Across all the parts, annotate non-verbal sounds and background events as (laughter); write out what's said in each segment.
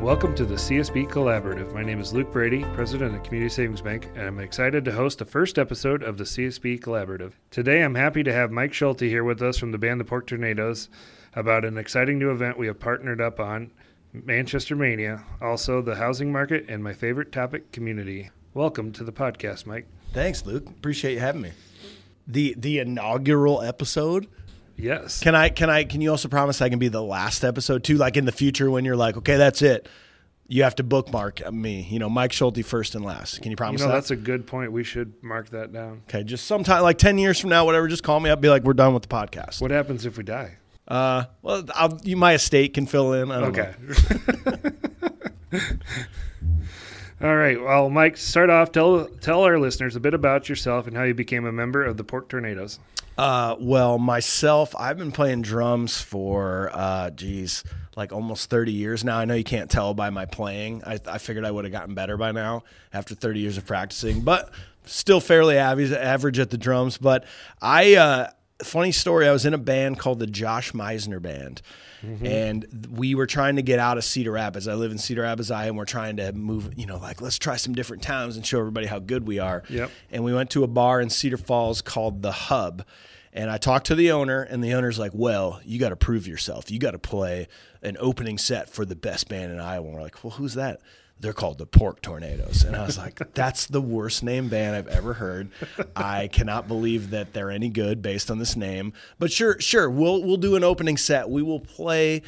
Welcome to the CSB Collaborative. My name is Luke Brady, President of Community Savings Bank, and I'm excited to host the first episode of the CSB Collaborative. Today, I'm happy to have Mike Schulte here with us from the band The Pork Tornadoes about an exciting new event we have partnered up on, Manchester Mania, also the housing market, and my favorite topic, community. Welcome to the podcast, Mike. Thanks, Luke. Appreciate you having me. The the inaugural episode. Yes. Can I can I can you also promise I can be the last episode too? Like in the future when you're like, okay, that's it. You have to bookmark me. You know, Mike Schulte first and last. Can you You promise know, that? that's a good point. We should mark that down. okay, just sometime like ten years from now, whatever. Just call me up. Be like, we're done with the podcast. What happens if we die? Uh, well, I'll, you, my estate can fill in. I don't Okay. (laughs) All right. Well, Mike, start off. Tell tell our listeners a bit about yourself and how you became a member of the Pork Tornadoes. Uh, well, myself, I've been playing drums for, uh, geez, like almost 30 years now. I know you can't tell by my playing. I, I figured I would have gotten better by now after 30 years of practicing, but still fairly average, at the drums. But I, uh, funny story, I was in a band called the Josh Meisner Band. And we were trying to get out of Cedar Rapids. I live in Cedar Rapids, I, and we're trying to move, you know, like let's try some different towns and show everybody how good we are. Yep. And we went to a bar in Cedar Falls called The Hub. And I talked to the owner, and the owner's like, Well, you got to prove yourself. You got to play an opening set for the best band in Iowa. And we're like, Well, who's that? They're called the Pork Tornadoes. And I was like, (laughs) That's the worst name band I've ever heard. I cannot believe that they're any good based on this name. But sure, sure, we'll we'll do an opening set. We will play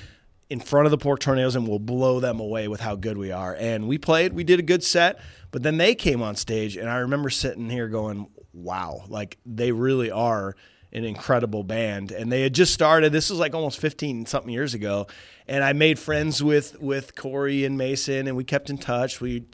in front of the Pork Tornadoes and we'll blow them away with how good we are. And we played, we did a good set, but then they came on stage and I remember sitting here going, wow, like they really are an incredible band. And they had just started, this was like almost 15 something years ago. And I made friends with with Corey and Mason and we kept in touch. We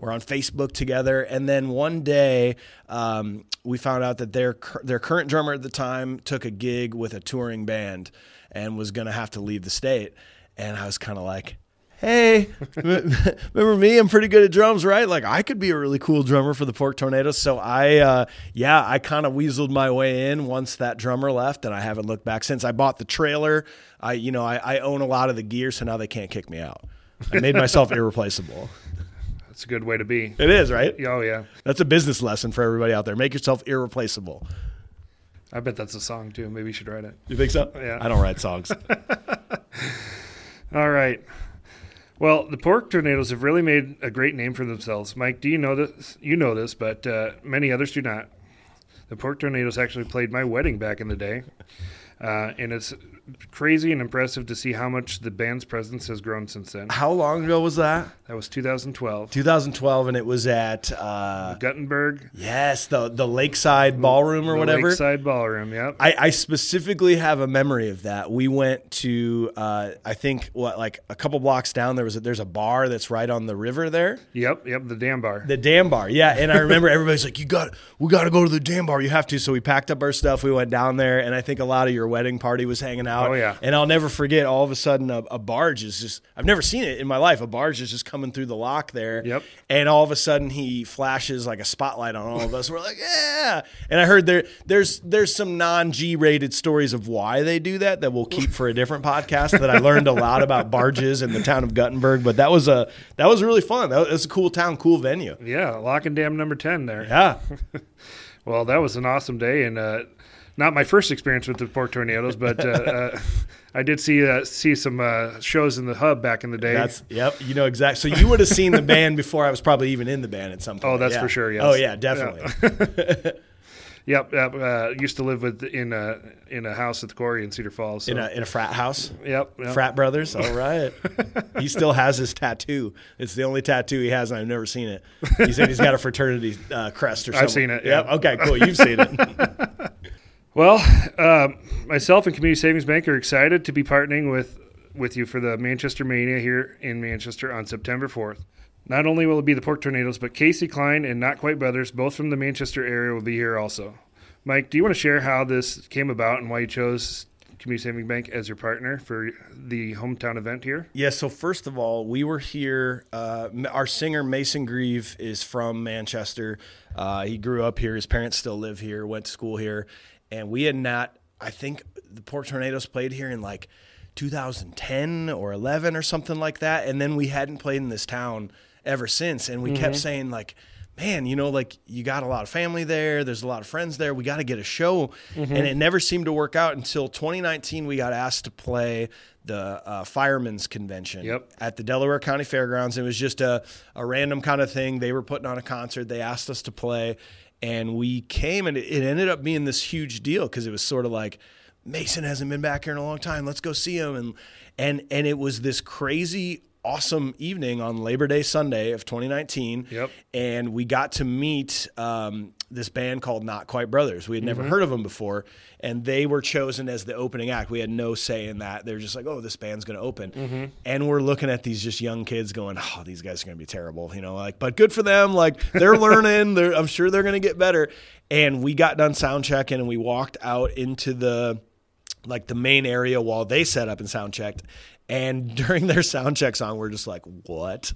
were on Facebook together. And then one day um, we found out that their their current drummer at the time took a gig with a touring band and was going to have to leave the state. And I was kind of like, hey, (laughs) remember me? I'm pretty good at drums, right? Like I could be a really cool drummer for the Pork Tornadoes. So I, uh, yeah, I kind of weaseled my way in once that drummer left, and I haven't looked back since. I bought the trailer. I, you know, I, I own a lot of the gear, so now they can't kick me out. I made myself (laughs) irreplaceable. That's a good way to be. It is right. Oh yeah. That's a business lesson for everybody out there. Make yourself irreplaceable. I bet that's a song too. Maybe you should write it. You think so? Yeah. I don't write songs. (laughs) All right. Well, the pork tornadoes have really made a great name for themselves. Mike, do you know this? You know this, but uh, many others do not. The pork tornadoes actually played my wedding back in the day, uh, and it's crazy and impressive to see how much the band's presence has grown since then. How long ago was that? That was 2012. 2012, and it was at uh, Guttenberg yes, the the Lakeside Ballroom or the whatever. Lakeside Ballroom. Yep. I, I specifically have a memory of that. We went to, uh, I think, what like a couple blocks down. There was a, there's a bar that's right on the river there, Yep. Yep. The Dam Bar. the Dam Bar. Yeah, and I remember (laughs) everybody's like, "You got, we got to go to the Dam Bar. You have to." So we packed up our stuff. We went down there, and I think a lot of your wedding party was hanging out. Oh, yeah. And I'll never forget. All of a sudden, a, a barge is just. I've never seen it in my life. A barge is just coming through the lock there. Yep. And all of a sudden, he flashes like a spotlight on all of us. We're like, "Yeah!" And I heard there, there's, there's some non G rated stories of why they do that that we'll keep for a different podcast. That I learned a lot about barges in the town of Guttenberg. But that was a, that was really fun. That was a cool town, cool venue. yeah. Lock and Dam number 10 there. Yeah. (laughs) Well, that was an awesome day, and uh, not my first experience with the Pork Tornadoes, but uh, uh, I did see uh, see some uh, shows in the hub back in the day. That's yep. You know exactly. So you would have seen the band before I was probably even in the band at some point. Oh, that's yeah. for sure, yes. Oh yeah, definitely. (laughs) yep, yep. Uh, used to live with in a in a house at the quarry in Cedar Falls. So. In a in a frat house. yep, yep. Frat brothers. (laughs) All right. he still has his tattoo. It's the only tattoo he has, and I've never seen it. He said he's got a fraternity uh, crest or something. I've seen it, Yep. yeah. Okay. Cool. You've seen it. (laughs) Well, um, myself and Community Savings Bank are excited to be partnering with with you for the Manchester Mania here in Manchester on September 4th. Not only will it be the Pork Tornadoes, but Casey Klein and Not Quite Brothers, both from the Manchester area, will be here also. Mike, do you want to share how this came about and why you chose Community Savings Bank as your partner for the hometown event here? Yeah, so first of all, we were here. Uh, our singer, Mason Grieve, is from Manchester. Uh, he grew up here. His parents still live here, went to school here. And we had not, I think the Pork Tornadoes played here in like 2010 or 11 or something like that. And then we hadn't played in this town ever since. And we kept saying, like, man, you know, like you got a lot of family there. There's a lot of friends there. We got to get a show. And it never seemed to work out until 2019. We got asked to play the uh, Firemen's Convention Yep. at the Delaware County Fairgrounds. It was just a, a random kind of thing. They were putting on a concert. They asked us to play. And we came, and it, ended up being this huge deal because it was sort of like, Mason hasn't been back here in a long time. Let's go see him. And and and it was this crazy awesome evening on Labor Day Sunday of 2019. Yep. And we got to meet um, this band called Not Quite Brothers. We had never heard of them before, and they were chosen as the opening act. We had no say in that. They're just like, "Oh, this band's going to open," and we're looking at these just young kids going, "Oh, these guys are going to be terrible," you know. Like, but good for them. Like they're (laughs) learning. They're, I'm sure they're going to get better. And we got done sound checking, and we walked out into the like the main area while they set up and sound checked. And (laughs) during their sound check song, we're just like, what?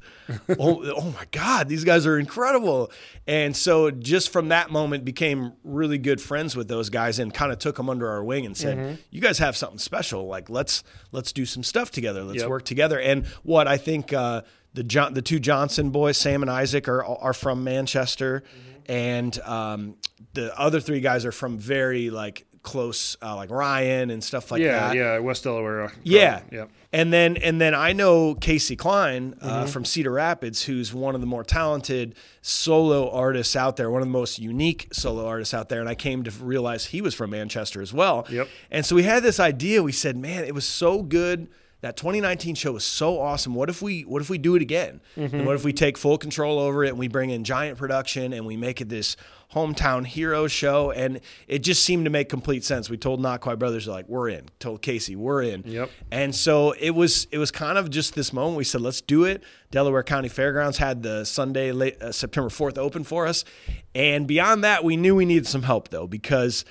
oh, oh my God, these guys are incredible. And so just from that moment became really good friends with those guys and kind of took them under our wing and said, you guys have something special. Like let's, let's do some stuff together. Let's Yep. work together. And what I think, uh, the John, the two Johnson boys, Sam and Isaac, are are from Manchester, and um, the other three guys are from very like close, uh, like Ryan and stuff like yeah, that. yeah, yeah, West Delaware. uh, Yeah. Yep. And then and then I know Casey Klein uh, Mm-hmm. from Cedar Rapids, who's one of the more talented solo artists out there, one of the most unique solo artists out there. And I came to realize he was from Manchester as well. Yep. And so we had this idea. We said, man, it was so good. That 2019 show was so awesome. What if we what if we do it again? And what if we take full control over it and we bring in giant production and we make it this hometown hero show? And it just seemed to make complete sense. We told Not Quite Brothers like we're in. Told Casey we're in. Yep. And so it was it was kind of just this moment we said let's do it. Delaware County Fairgrounds had the Sunday late uh, September 4th open for us. And beyond that we knew we needed some help though because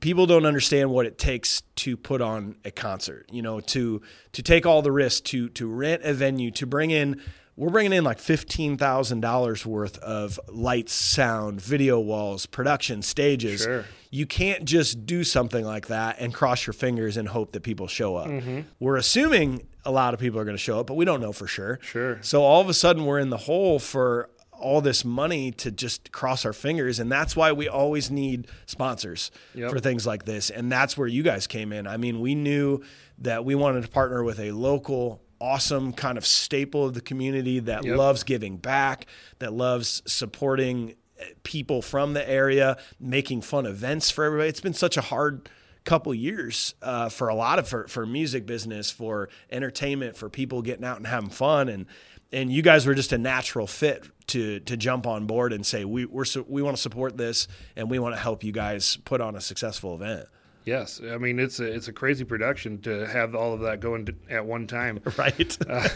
people don't understand what it takes to put on a concert, you know, to to take all the risks to to rent a venue, to bring in we're bringing in like $15,000 worth of lights, sound, video walls, production, stages Sure. you can't just do something like that and cross your fingers and hope that people show up. Mm-hmm. We're assuming a lot of people are going to show up, but we don't know for sure. Sure. So all of a sudden we're in the hole for all this money to just cross our fingers and that's why we always need sponsors Yep. for things like this and that's where you guys came in. I mean, we knew that we wanted to partner with a local awesome kind of staple of the community that Yep. loves giving back, that loves supporting uh, people from the area, making fun events for everybody. It's been such a hard couple years uh, for a lot of for, for music business, for entertainment, for people getting out and having fun, and and you guys were just a natural fit to to jump on board and say we we're we want to support this and we want to help you guys put on a successful event. Yes, I mean it's a it's a crazy production to have all of that going to, at one time. (laughs) Right. (laughs) Uh,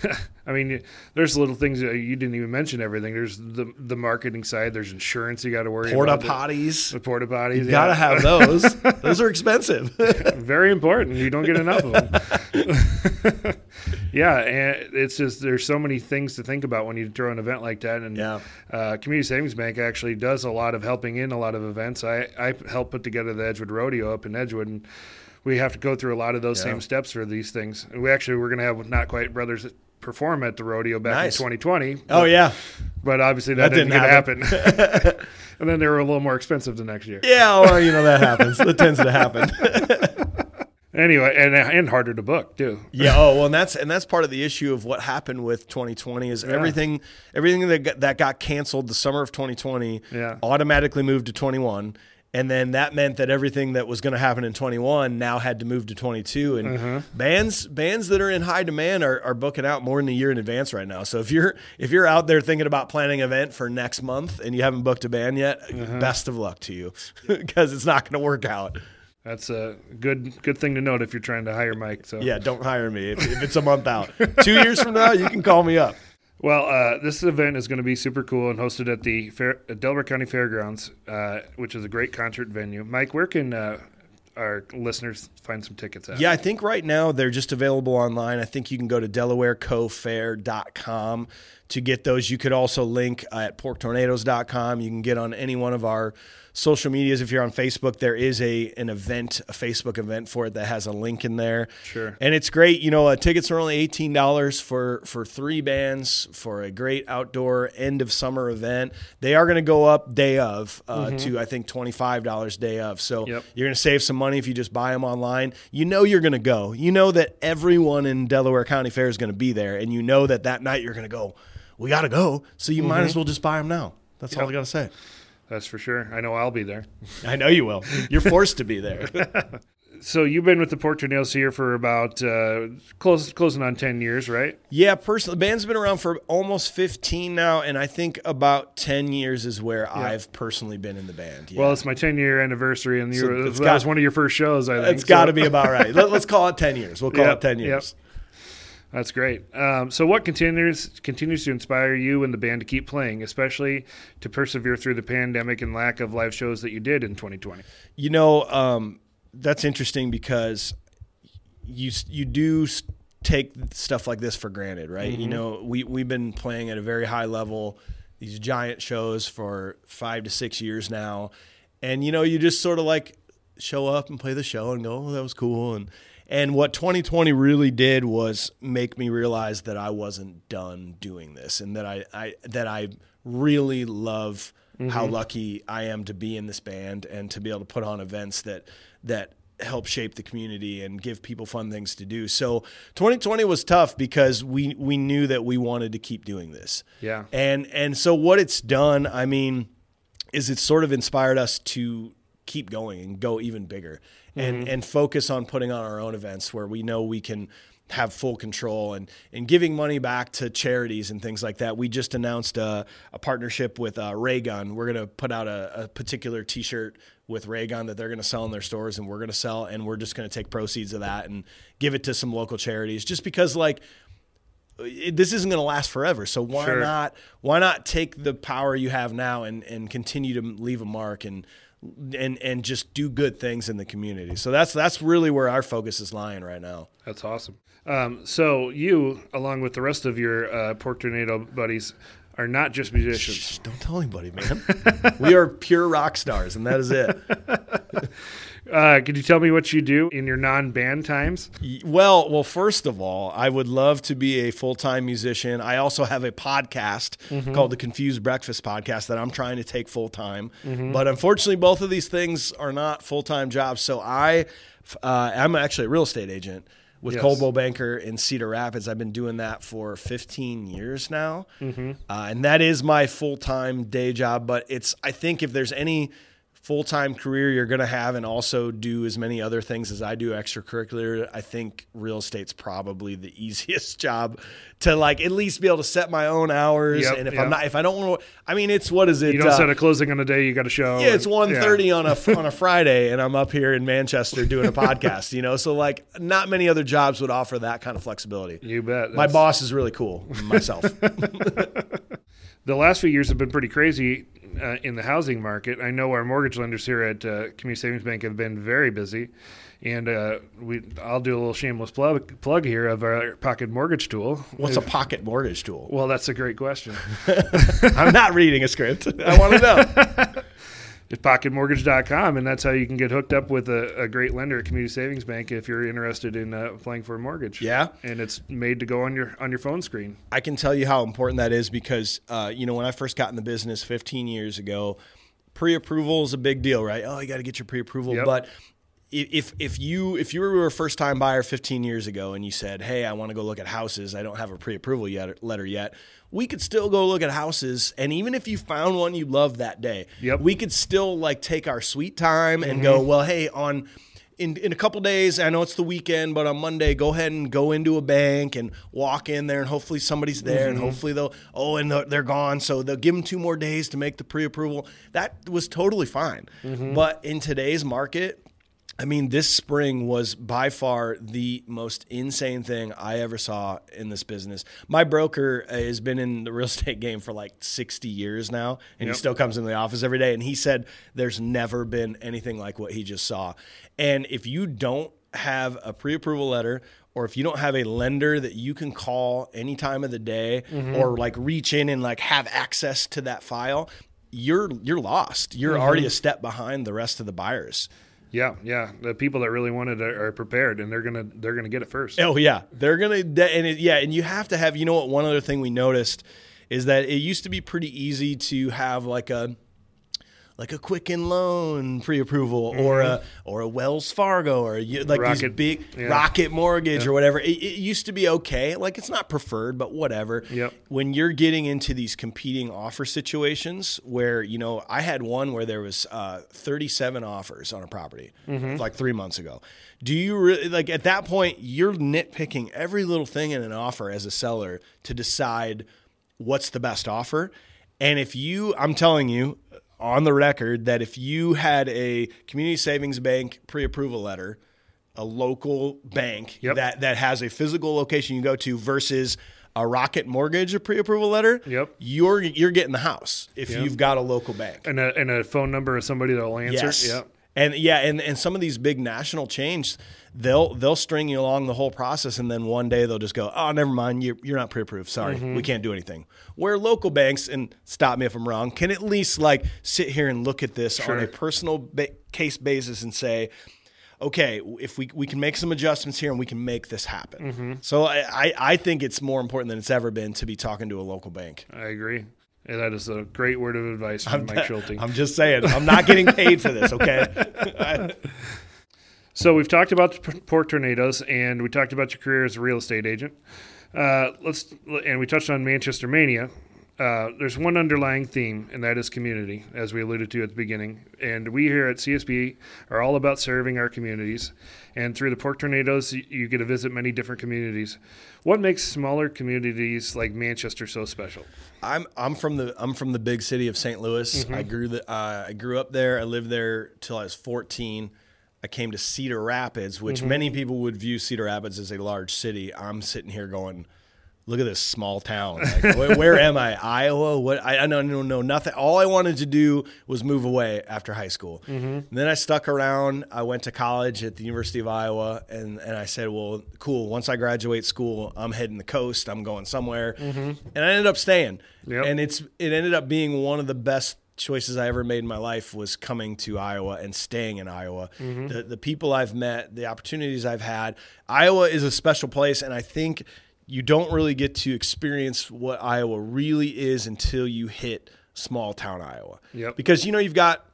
I mean, there's little things that you didn't even mention. Everything there's the the marketing side. There's insurance you got to worry Porta about. potties. The porta potties. You gotta have those. (laughs) those are expensive. very important. You don't get enough of them. yeah, and it's just there's so many things to think about when you throw an event like that. And Yeah. uh, Community Savings Bank actually does a lot of helping in a lot of events. I I help put together the Edgewood Rodeo up in Edgewood, and we have to go through a lot of those Yeah. same steps for these things. We actually we're going to have Not Quite Brothers perform at the rodeo back Nice. in 2020. oh yeah. but obviously that, That didn't, didn't get happen. (laughs) and then they were a little more expensive the next year. Yeah, well, you know that happens. That tends to happen. (laughs) Anyway, and and harder to book too. Yeah. Oh well, and that's and that's part of the issue of what happened with 2020 is everything everything that got, that got canceled the summer of 2020 Yeah. automatically moved to 21, and then that meant that everything that was going to happen in 21 now had to move to 22. And Uh-huh. bands bands that are in high demand are, are booking out more than a year in advance right now. So if you're if you're out there thinking about planning an event for next month and you haven't booked a band yet, Uh-huh. best of luck to you (laughs) because it's not going to work out. That's a good good thing to note if you're trying to hire Mike. So Yeah, don't hire me if, if it's a month out. Two years from now, you can call me up. Well, uh, this event is going to be super cool and hosted at the Fair, Delaware County Fairgrounds, uh, which is a great concert venue. Mike, where can uh, our listeners find some tickets at? Yeah, I think right now they're just available online. I think you can go to DelawareCoFair.com to get those. You could also link at porktornadoes.com. You can get on any one of our social medias. If you're on Facebook, there is a an event, a Facebook event for it that has a link in there. Sure. And it's great. You know, uh, tickets are only eighteen dollars for for three bands for a great outdoor end of summer event. They are going to go up day of uh, to I think twenty five dollars day of. So Yep. you're going to save some money if you just buy them online. You know you're going to go. You know that everyone in Delaware County Fair is going to be there, and you know that that night you're going to go. We got to go. So you might as well just buy them now. That's all I got to say. That's for sure. I know I'll be there. (laughs) I know you will. You're forced to be there. (laughs) So you've been with the Pork Tornadoes here for about uh, close closing on ten years, right? yeah, personally, the band's been around for almost 15 now, and I think about 10 years is where I've personally been in the band. Yeah. Well, it's my ten year anniversary, and So it's that got- was one of your first shows. I think it's got to be about right. Let, us call it 10 years. We'll call (laughs) Yep, it 10 yep. That's great. Um, so, what continues continues to inspire you and the band to keep playing, especially to persevere through the pandemic and lack of live shows that you did in 2020? You know, um, that's interesting because you you do take stuff like this for granted, right? You know, we we've been playing at a very high level, these giant shows for five to six years now, and you know, you just sort of like show up and play the show and go, "Oh, that was cool," and and what 2020 really did was make me realize that I wasn't done doing this, and that I, I that I really love how mm-hmm. lucky I am to be in this band and to be able to put on events that that help shape the community and give people fun things to do. So 2020 was tough because we we knew that we wanted to keep doing this. Yeah. And and so what it's done, I mean, is it sort of inspired us to keep going and go even bigger and and focus on putting on our own events where we know we can have full control and and giving money back to charities and things like that. We just announced a, a partnership with uh, Raygun. We're going to put out a, a particular T-shirt with Raygun that they're going to sell in their stores, and we're going to sell, and we're just going to take proceeds of that and give it to some local charities, just because like it, this isn't going to last forever. So why Sure. not? Why not take the power you have now and and continue to leave a mark and and and just do good things in the community. So that's that's really where our focus is lying right now. That's awesome. Um, so, you, along with the rest of your uh, Pork Tornado buddies, are not just musicians. Shh, don't tell anybody, man. (laughs) we are pure rock stars, and that is it. (laughs) Uh, could you tell me what you do in your non band times? Well, well, first of all, I would love to be a full time musician. I also have a podcast called the Confused Breakfast Podcast that I'm trying to take full time. But unfortunately, both of these things are not full time jobs. So I, uh, I'm actually a real estate agent with Yes. Coldwell Banker in Cedar Rapids. I've been doing that for 15 years now, uh, and that is my full time day job. But it's I think if there's any full time career you're going to have and also do as many other things as I do extracurricular, I think real estate's probably the (laughs) easiest job to like at least be able to set my own hours. Yep, and if yep. I'm not, if I don't want to, I mean, it's what is it? You don't uh, set a closing on a day you got a show. yeah, it's and- 1.30 on a on a (laughs) Friday, and I'm up here in Manchester doing a (laughs) podcast. You know, so like not many other jobs would offer that kind of flexibility. You bet. My That's- boss is really cool. Myself, the last few years have been pretty crazy uh, in the housing market. I know our mortgage lenders here at uh, Community Savings Bank have been very busy, and uh, we I'll do a little shameless plug plug here of our pocket mortgage tool. what's a pocket mortgage tool? well, that's a great question. (laughs) I'm not reading a script. (laughs) I want to know. (laughs) It's pocketmortgage.com, and that's how you can get hooked up with a, a great lender at Community Savings Bank if you're interested in uh, applying for a mortgage. Yeah. and it's made to go on your on your phone screen. I can tell you how important that is because, uh, you know, when I first got in the business 15 years ago, pre-approval is a big deal, right? Oh, you got to get your pre-approval. Yep. But if if you if you were a first time buyer 15 years ago and you said, "Hey, I want to go look at houses. I don't have a pre-approval yet letter yet," we could still go look at houses. And even if you found one you loved that day, Yep. we could still like take our sweet time and go, mm-hmm. "Well, hey, on." in, in a couple days, I know it's the weekend, but on Monday, go ahead and go into a bank and walk in there, and hopefully somebody's there, and mm-hmm. hopefully they'll oh, and they're- they're gone, so they'll give them two more days to make the pre-approval. That was totally fine. Mm-hmm. But in today's market, I mean, this spring was by far the most insane thing I ever saw in this business. My broker uh, has been in the real (laughs) estate game for like 60 years now, and Yep. he still comes in the office every day. And he said there's never been anything like what he just saw. And if you don't have a pre-approval letter or if you don't have a lender that you can call any time of the day or like reach in and like have access to that file, you're you're lost. You're already a step behind the rest of the buyers. Yeah, yeah. The people that really want it are, are prepared, and they're gonna they're gonna get it first. Oh yeah, they're gonna and it, yeah, and you have to have. You know what? One other thing we noticed is that it used to be pretty easy to have like a like a Quicken Loan pre-approval or a or a Wells Fargo or you, like these big yeah. Rocket Mortgage or whatever. It, it used to be okay. Like it's not preferred, but whatever. Yep. When you're getting into these competing offer situations, where you know I had one where there was uh, 37 offers on a property like three months ago. Do you really like at that point you're nitpicking every little thing in an offer as a seller to decide what's the best offer? And if you, I'm telling you on the record that if you had a community savings bank pre-approval letter, a local bank Yep. that that has a physical location you go to versus a Rocket Mortgage a pre-approval letter, Yep. you're you're getting the house if Yep. you've got a local bank. And a, and a phone number of somebody that'll answer. Yes. Yeah. And yeah, and, and some of these big national chains, they'll they'll string you along the whole process, and then one day they'll just go, "Oh, never mind, you're, you're not pre-approved. Sorry, Mm-hmm. we can't do anything." Where local banks, and stop me if I'm wrong, can at least like sit here and look at this on a personal ba- case basis and say, "Okay, if we we can make some adjustments here and we can make this happen." Mm-hmm. So I, I I think it's more important than it's ever been to be talking to a local bank. I agree. And that is a great word of advice from Mike (laughs) Schulte. I'm just saying, I'm not getting paid for this. Okay. (laughs) So we've talked about the pork tornadoes, and we talked about your career as a real estate agent. Uh, let's and we touched on Manchester Mania. Uh, there's one underlying theme, and that is community, as we alluded to at the beginning. And we here at CSB are all about serving our communities. And through the pork tornadoes, you, get to visit many different communities. What makes smaller communities like Manchester so special? I'm I'm from the I'm from the big city of St. Louis. I grew the uh, I grew up there. I lived there till I was 14. I came to Cedar Rapids, which many people would view Cedar Rapids as a large city. I'm sitting here going, look at this small town. Like, where, where am I? (laughs) Iowa? What? I, I don't know, know nothing. All I wanted to do was move away after high school. Mm-hmm. And then I stuck around. I went to college at the University of Iowa, and, and I said, well, cool. Once I graduate school, I'm heading the coast. I'm going somewhere. Mm-hmm. And I ended up staying. Yep. And it's it ended up being one of the best choices I ever made in my life was coming to Iowa and staying in Iowa. Mm-hmm. The the people I've met, the opportunities I've had. Iowa is a special place and I think you don't really get to experience what Iowa really is until you hit small town Iowa. Yep. Because you know you've got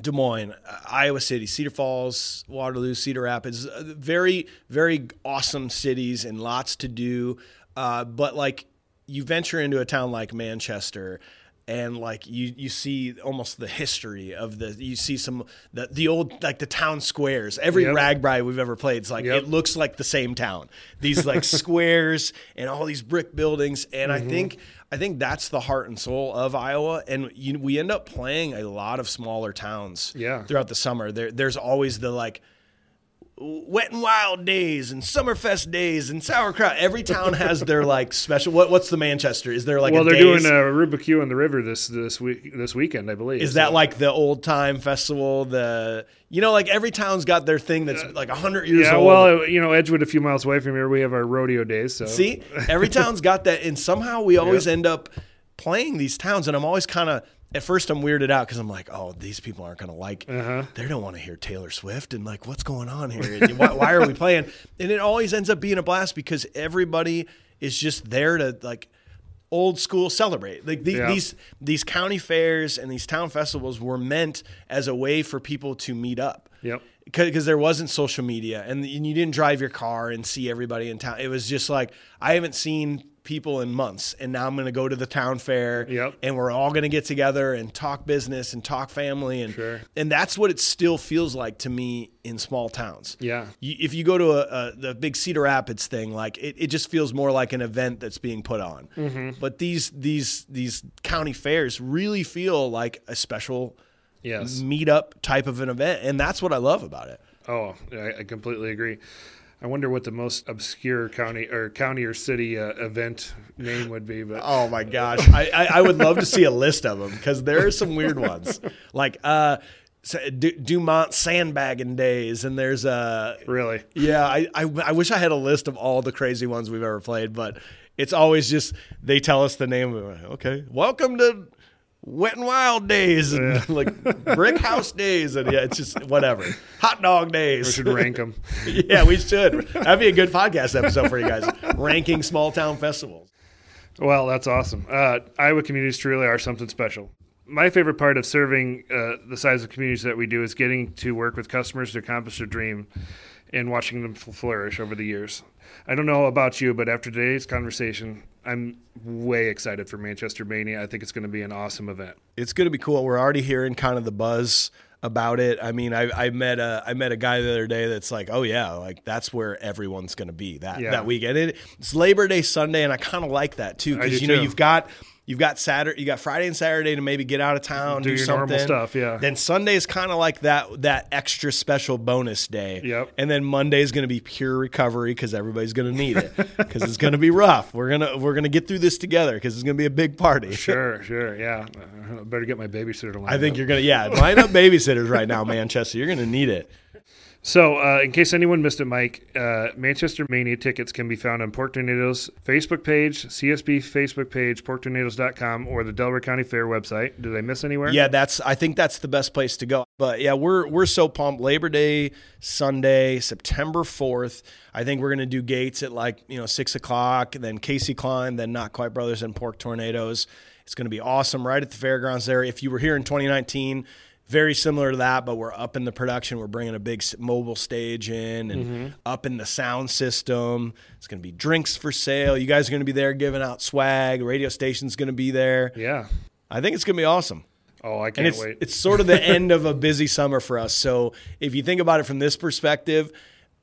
Des Moines, uh, Iowa City, Cedar Falls, Waterloo, Cedar Rapids, uh, very, very awesome cities and lots to do. Uh, but like you venture into a town like Manchester and like you, you see almost the history of the, you see some, the, the old, like the town squares, every Yep. RAGBRAI we've ever played. It's like, Yep. it looks like the same town, these like (laughs) squares and all these brick buildings. And Mm-hmm. I think, I think that's the heart and soul of Iowa. And you, we end up playing a lot of smaller towns Yeah. throughout the summer. There, there's always the like wet and wild days and summerfest days and sauerkraut. Every town has their (laughs) like special. What, what's the Manchester? Is there like well, they're days- uh, doing a Rubik's in the River this this week this weekend, I believe. Is that like the old time festival? The you know, like every town's got their thing that's like hundred years Yeah, old. well, uh, you know, Edgewood, a few miles away from here, we have our rodeo days. So See, every town's got that, and somehow we (laughs) always end up playing these towns. And I'm always kind of at first I'm weirded out because I'm like, oh, these people aren't gonna like. Uh-huh. They don't want to hear Taylor Swift, and like, what's going on here? Why, why are we playing? And it always ends up being a blast because everybody is just there to like old school celebrate. Like the, Yeah. these these county fairs and these town festivals were meant as a way for people to meet up Yep. because there wasn't social media and, and you didn't drive your car and see everybody in town. It was just like I haven't seen people in months, and now I'm going to go to the town fair, Yep. and we're all going to get together and talk business and talk family, and Sure. and that's what it still feels like to me in small towns. Yeah. You, if you go to a, a the big Cedar Rapids thing, like it, it just feels more like an event that's being put on. Mm-hmm. But these these these county fairs really feel like a special Yes. meetup type of an event, and that's what I love about it. Oh, I, I completely agree. I wonder what the most obscure county or county or city uh, event name would be, but Oh my gosh, I, I, I would love to see a list of them because there are some weird ones. Like, uh, Dumont sandbagging days, and there's a really yeah. I, I I wish I had a list of all the crazy ones we've ever played, but it's always just they tell us the name. Of, okay, welcome to Wet and Wild Days and yeah. (laughs) like Brick House Days, and yeah, it's just whatever. Hot Dog Days. We should rank them. (laughs) yeah, we should. That'd be a good podcast episode for you guys, ranking small town festivals. Well, that's awesome. Uh, Iowa communities truly are something special my favorite part of serving uh, the size of communities that we do is getting to work with customers to accomplish their dream and watching them flourish over the years. I don't know about you, but after today's conversation, I'm way excited for Manchester Mania. I think it's going to be an awesome event. It's going to be cool. We're already hearing kind of the buzz about it. I mean, I, I met a I met a guy the other day that's like, oh yeah, like that's where everyone's going to be that yeah. that weekend. It, it's Labor Day Sunday, and I kind of like that too because you know too. you've got You've got Saturday, you got Friday and Saturday to maybe get out of town, do, do your something. normal stuff. Yeah. Then Sunday is kind of like that that extra special bonus day. Yep. And then Monday is going to be pure recovery because everybody's going to need it (laughs) because it's going to be rough. We're gonna we're gonna get through this together because it's going to be a big party. (laughs) Sure, sure, yeah. I better get my babysitter to line I think up. you're gonna yeah line up babysitters right now, Manchester. You're going to need it. So, uh, in case anyone missed it, Mike, uh, Manchester Mania tickets can be found on Pork Tornadoes Facebook page, CSB Facebook page, porktornadoes.com, or the Delaware County Fair website. Did I miss anywhere? Yeah, that's. I think that's the best place to go. But yeah, we're we're so pumped. Labor Day Sunday, September fourth. I think we're gonna do gates at like you know six o'clock, then Casey Klein, then Not Quite Brothers and Pork Tornadoes. It's going to be awesome right at the fairgrounds there. If you were here in 2019, very similar to that, but we're up in the production. We're bringing a big mobile stage in and mm-hmm. up in the sound system. It's going to be drinks for sale. You guys are going to be there giving out swag. Radio station's going to be there. Yeah. I think it's going to be awesome. Oh, I can't and it's, wait. It's sort of the (laughs) end of a busy summer for us. So if you think about it from this perspective,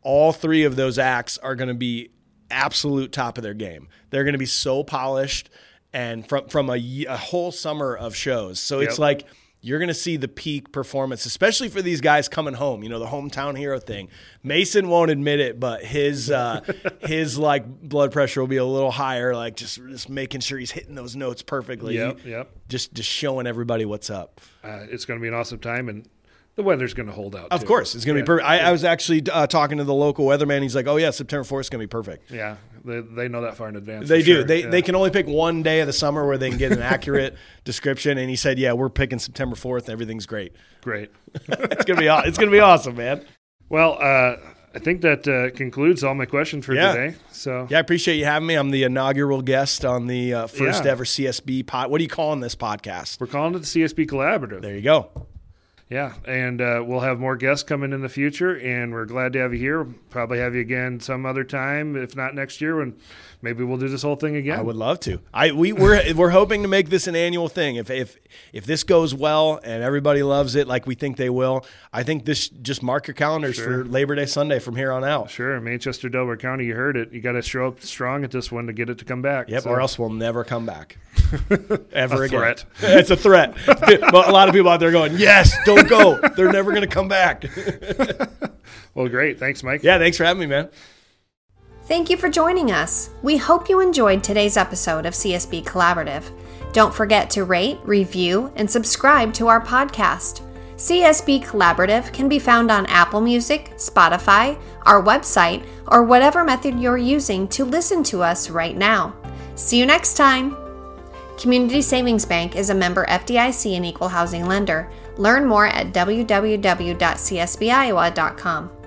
all three of those acts are going to be absolute top of their game. They're going to be so polished and from from a, a whole summer of shows. So yep. it's like – you're going to see the peak performance, especially for these guys coming home. You know, the hometown hero thing. Mason won't admit it, but his uh, (laughs) his like blood pressure will be a little higher. Like just just making sure he's hitting those notes perfectly. Yep, yep. Just just showing everybody what's up. Uh, it's going to be an awesome time, and the weather's going to hold out. Of too. course, it's going to yeah. be perfect. I, I, was actually uh, talking to the local weatherman. He's like, "Oh yeah, September fourth is going to be perfect." Yeah, they, they know that far in advance. They do. Sure. They yeah. they can only pick one day of the summer where they can get an accurate (laughs) description. And he said, "Yeah, we're picking September fourth. Everything's great. Great. (laughs) it's gonna be it's gonna be awesome, man." Well, uh, I think that uh, concludes all my questions for yeah. today. So yeah, I appreciate you having me. I'm the inaugural guest on the uh, first ever CSB pod. What are you calling this podcast? We're calling it the CSB Collaborative. There you go. Yeah, and uh, we'll have more guests coming in the future, and we're glad to have you here. Probably have you again some other time, if not next year, when maybe we'll do this whole thing again. I would love to. I we we're (laughs) we're hoping to make this an annual thing. If if if this goes well and everybody loves it like we think they will, I think this just mark your calendars sure. for Labor Day Sunday from here on out. Sure, Manchester Delaware County, you heard it. You got to show up strong at this one to get it to come back. Yep, so. or else we'll never come back (laughs) ever again. It's a again. Threat. (laughs) it's a threat. but a lot of people out there going, "Yes, don't go. They're never going to come back." Well, great. Thanks, Mike. Yeah, thanks for having me, man. Thank you for joining us. We hope you enjoyed today's episode of CSB Collaborative. Don't forget to rate, review, and subscribe to our podcast. CSB Collaborative can be found on Apple Music, Spotify, our website, or whatever method you're using to listen to us right now. See you next time. Community Savings Bank is a member FDIC and equal housing lender. Learn more at www.csbiowa.com.